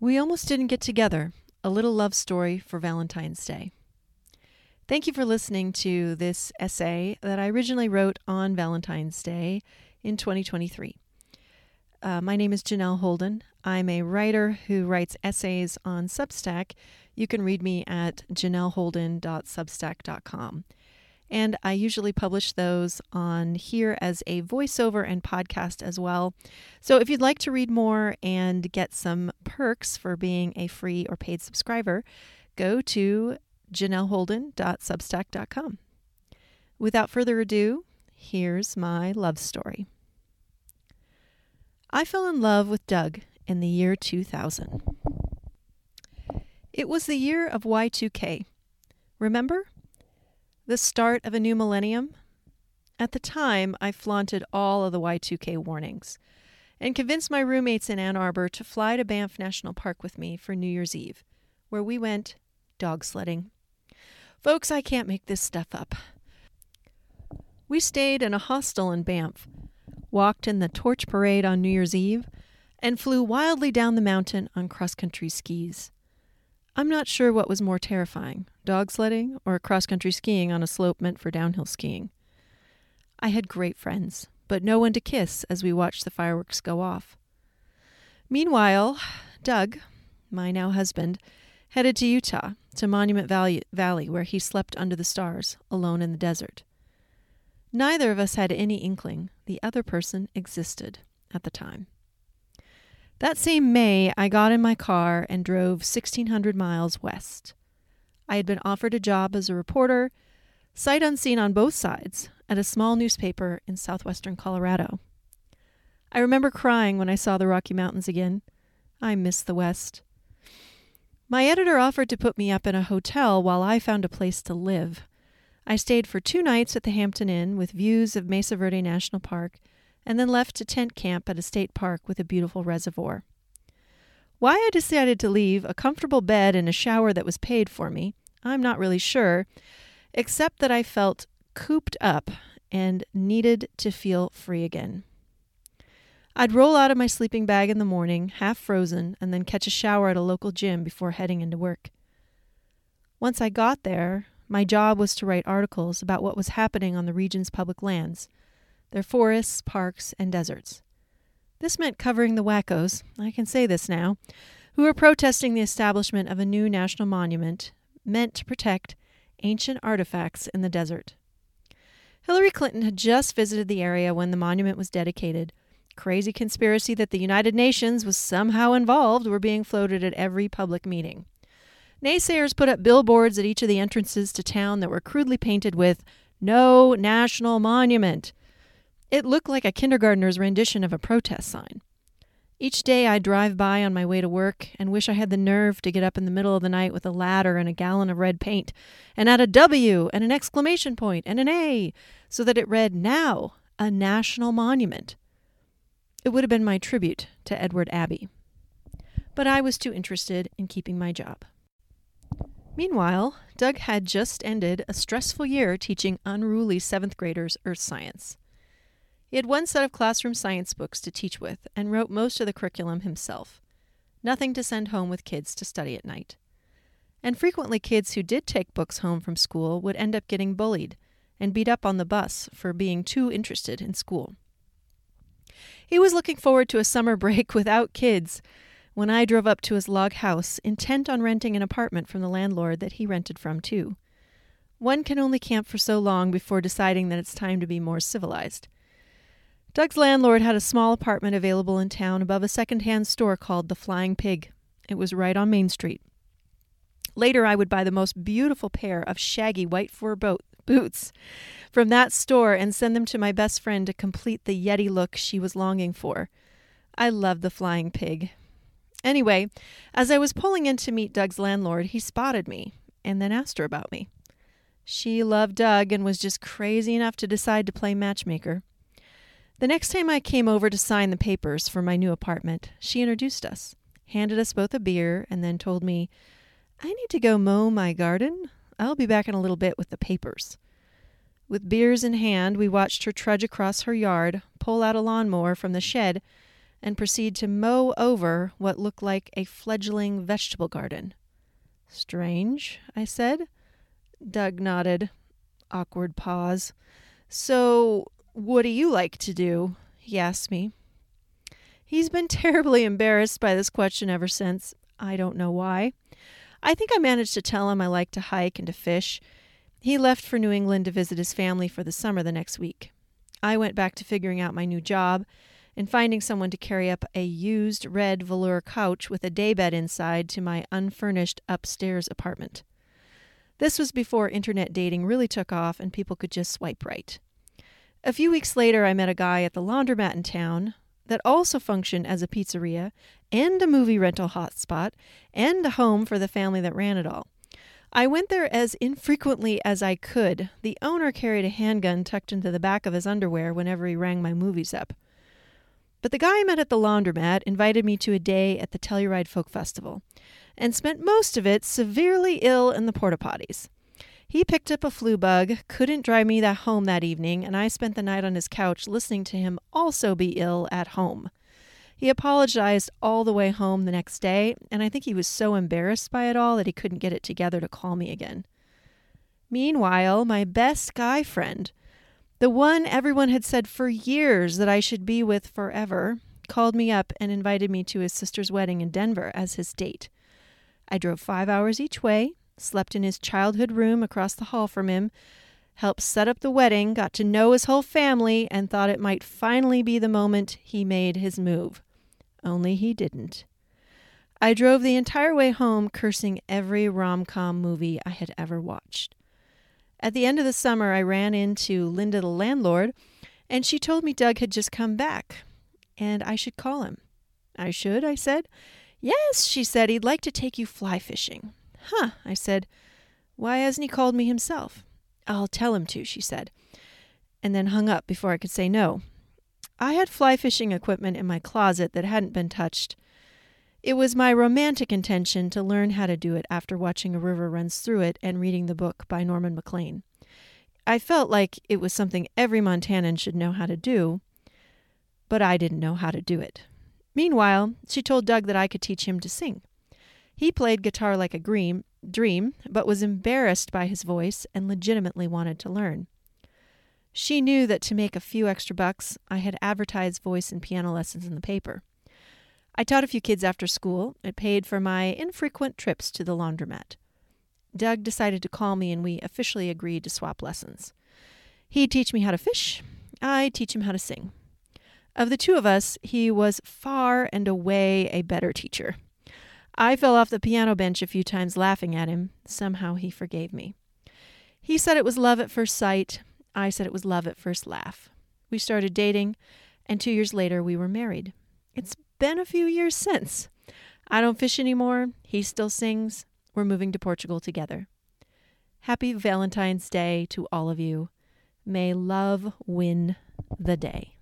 We almost didn't get together. A little love story for Valentine's Day. Thank you for listening to this essay that I originally wrote on Valentine's Day in 2023. Uh, my name is Janelle Holden. I'm a writer who writes essays on Substack. You can read me at janelleholden.substack.com. And I usually publish those on here as a voiceover and podcast as well. So if you'd like to read more and get some perks for being a free or paid subscriber, go to janelleholden.substack.com. Without further ado, here's my love story. I fell in love with Doug in the year 2000. It was the year of Y2K. Remember? The start of a new millennium? At the time, I flaunted all of the Y2K warnings and convinced my roommates in Ann Arbor to fly to Banff National Park with me for New Year's Eve, where we went dog sledding. Folks, I can't make this stuff up. We stayed in a hostel in Banff, walked in the torch parade on New Year's Eve, and flew wildly down the mountain on cross country skis. I'm not sure what was more terrifying dog sledding or cross country skiing on a slope meant for downhill skiing. I had great friends, but no one to kiss as we watched the fireworks go off. Meanwhile, Doug, my now husband, headed to Utah, to Monument Valley, where he slept under the stars, alone in the desert. Neither of us had any inkling the other person existed at the time. That same May, I got in my car and drove 1,600 miles west. I had been offered a job as a reporter, sight unseen on both sides, at a small newspaper in southwestern Colorado. I remember crying when I saw the Rocky Mountains again. I miss the West. My editor offered to put me up in a hotel while I found a place to live. I stayed for two nights at the Hampton Inn with views of Mesa Verde National Park and then left to tent camp at a state park with a beautiful reservoir. Why I decided to leave a comfortable bed and a shower that was paid for me, I'm not really sure, except that I felt cooped up and needed to feel free again. I'd roll out of my sleeping bag in the morning, half frozen, and then catch a shower at a local gym before heading into work. Once I got there, my job was to write articles about what was happening on the region's public lands, their forests, parks, and deserts. This meant covering the wackos, I can say this now, who were protesting the establishment of a new national monument meant to protect ancient artifacts in the desert. Hillary Clinton had just visited the area when the monument was dedicated. Crazy conspiracy that the United Nations was somehow involved were being floated at every public meeting. Naysayers put up billboards at each of the entrances to town that were crudely painted with No National Monument it looked like a kindergartner's rendition of a protest sign. Each day I drive by on my way to work and wish I had the nerve to get up in the middle of the night with a ladder and a gallon of red paint and add a W and an exclamation point and an A so that it read, Now, a national monument. It would have been my tribute to Edward Abbey. But I was too interested in keeping my job. Meanwhile, Doug had just ended a stressful year teaching unruly seventh graders earth science. He had one set of classroom science books to teach with and wrote most of the curriculum himself. Nothing to send home with kids to study at night. And frequently, kids who did take books home from school would end up getting bullied and beat up on the bus for being too interested in school. He was looking forward to a summer break without kids when I drove up to his log house, intent on renting an apartment from the landlord that he rented from, too. One can only camp for so long before deciding that it's time to be more civilized. Doug's landlord had a small apartment available in town above a second-hand store called the Flying Pig. It was right on Main Street. Later, I would buy the most beautiful pair of shaggy white fur boat boots from that store and send them to my best friend to complete the Yeti look she was longing for. I loved the Flying Pig. Anyway, as I was pulling in to meet Doug's landlord, he spotted me and then asked her about me. She loved Doug and was just crazy enough to decide to play matchmaker. The next time I came over to sign the papers for my new apartment, she introduced us, handed us both a beer, and then told me, I need to go mow my garden. I'll be back in a little bit with the papers. With beers in hand, we watched her trudge across her yard, pull out a lawnmower from the shed, and proceed to mow over what looked like a fledgling vegetable garden. Strange, I said. Doug nodded. Awkward pause. So, what do you like to do? He asked me. He's been terribly embarrassed by this question ever since. I don't know why. I think I managed to tell him I like to hike and to fish. He left for New England to visit his family for the summer the next week. I went back to figuring out my new job and finding someone to carry up a used red velour couch with a daybed inside to my unfurnished upstairs apartment. This was before internet dating really took off and people could just swipe right. A few weeks later, I met a guy at the laundromat in town that also functioned as a pizzeria and a movie rental hotspot and a home for the family that ran it all. I went there as infrequently as I could. The owner carried a handgun tucked into the back of his underwear whenever he rang my movies up. But the guy I met at the laundromat invited me to a day at the Telluride Folk Festival and spent most of it severely ill in the porta potties. He picked up a flu bug, couldn't drive me that home that evening, and I spent the night on his couch listening to him also be ill at home. He apologized all the way home the next day, and I think he was so embarrassed by it all that he couldn't get it together to call me again. Meanwhile, my best guy friend, the one everyone had said for years that I should be with forever, called me up and invited me to his sister's wedding in Denver as his date. I drove five hours each way, slept in his childhood room across the hall from him, helped set up the wedding, got to know his whole family, and thought it might finally be the moment he made his move. Only he didn't. I drove the entire way home cursing every rom com movie I had ever watched. At the end of the summer, I ran into Linda, the landlord, and she told me Doug had just come back and I should call him. I should, I said. Yes, she said, he'd like to take you fly fishing. Huh, I said. Why hasn't he called me himself? I'll tell him to, she said, and then hung up before I could say no. I had fly fishing equipment in my closet that hadn't been touched. It was my romantic intention to learn how to do it after watching A River Runs Through It and reading the book by Norman Maclean. I felt like it was something every Montanan should know how to do, but I didn't know how to do it. Meanwhile, she told Doug that I could teach him to sing. He played guitar like a dream, dream, but was embarrassed by his voice and legitimately wanted to learn. She knew that to make a few extra bucks, I had advertised voice and piano lessons in the paper. I taught a few kids after school. It paid for my infrequent trips to the laundromat. Doug decided to call me, and we officially agreed to swap lessons. He'd teach me how to fish, I'd teach him how to sing. Of the two of us, he was far and away a better teacher. I fell off the piano bench a few times laughing at him. Somehow he forgave me. He said it was love at first sight, I said it was love at first laugh. We started dating, and two years later we were married. It's been a few years since. I don't fish anymore. He still sings. We're moving to Portugal together. Happy Valentine's Day to all of you. May love win the day.